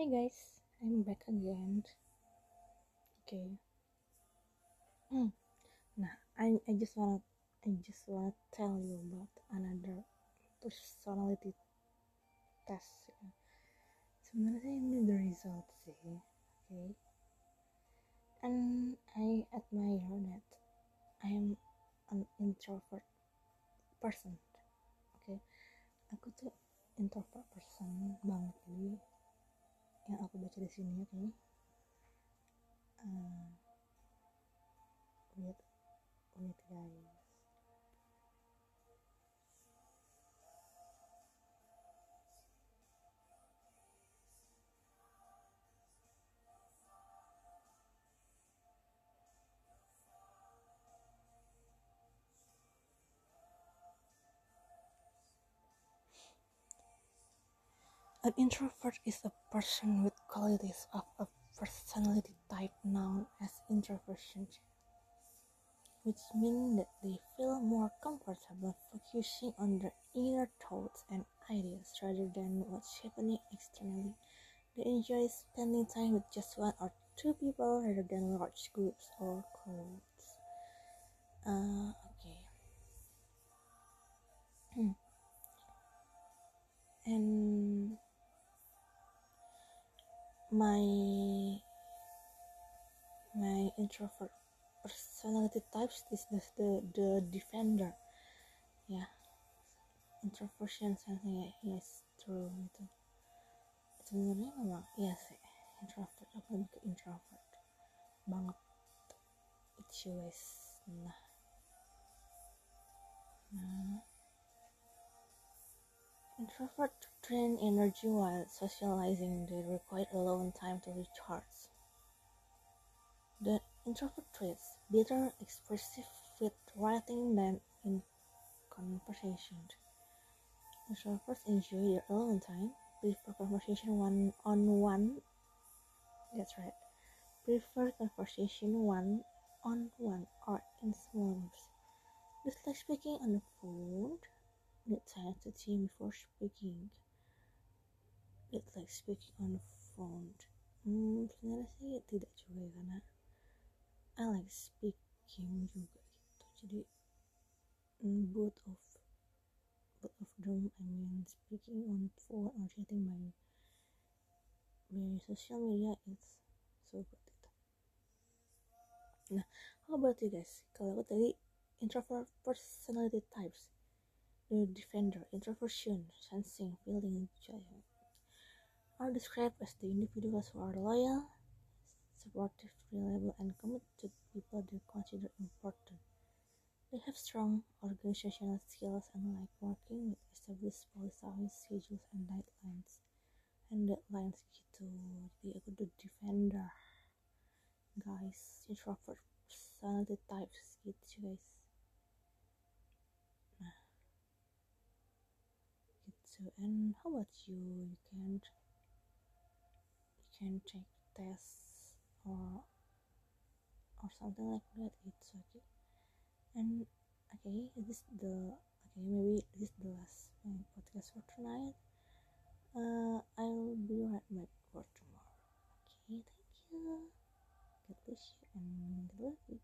Hi guys, I'm back again. Okay. Hmm. Nah, I I just wanna I just wanna tell you about another personality test. So ya. Sebenarnya ini the result sih, okay. And I admire that I am an introvert person. Oke, aku tuh introvert person banget baca di sini ya kayaknya. Uh, lihat lihat guys. An introvert is a person with qualities of a personality type known as introversion, which means that they feel more comfortable focusing on their inner thoughts and ideas rather than what's happening externally. They enjoy spending time with just one or two people rather than large groups or crowds. Uh, my my introvert personality types is the the, the defender. Ya introversion something ya yes true. Gitu sebenarnya memang iya sih introvert. Aku lebih ke introvert. Banget it's always nah. Nah Introvert drain energy while socializing. They require alone time to recharge. The introvert traits better expressive with writing than in conversation. Introverts enjoy their alone time, prefer conversation one on one. That's right. Prefer conversation one think before speaking. It's like speaking on the phone. Sebenarnya sih tidak juga ya karena I like speaking juga gitu. Jadi mm, both of both of them I mean speaking on phone or chatting by by social media it's so good gitu. Nah, how about you guys? Kalau aku tadi introvert personality types the defender, introversion, sensing, feeling, joy are described as the individuals who are loyal, supportive, reliable, and committed to people they consider important. They have strong organizational skills and like working with established policies, schedules, and deadlines. And deadlines gitu. Jadi aku the defender. Guys, introvert personality types gitu guys. So and how about you? You can you can take tests or or something like that. It's okay. And okay this the okay maybe this is the last podcast for tonight. Uh i'll be right back for tomorrow. Okay thank you. God bless you and love you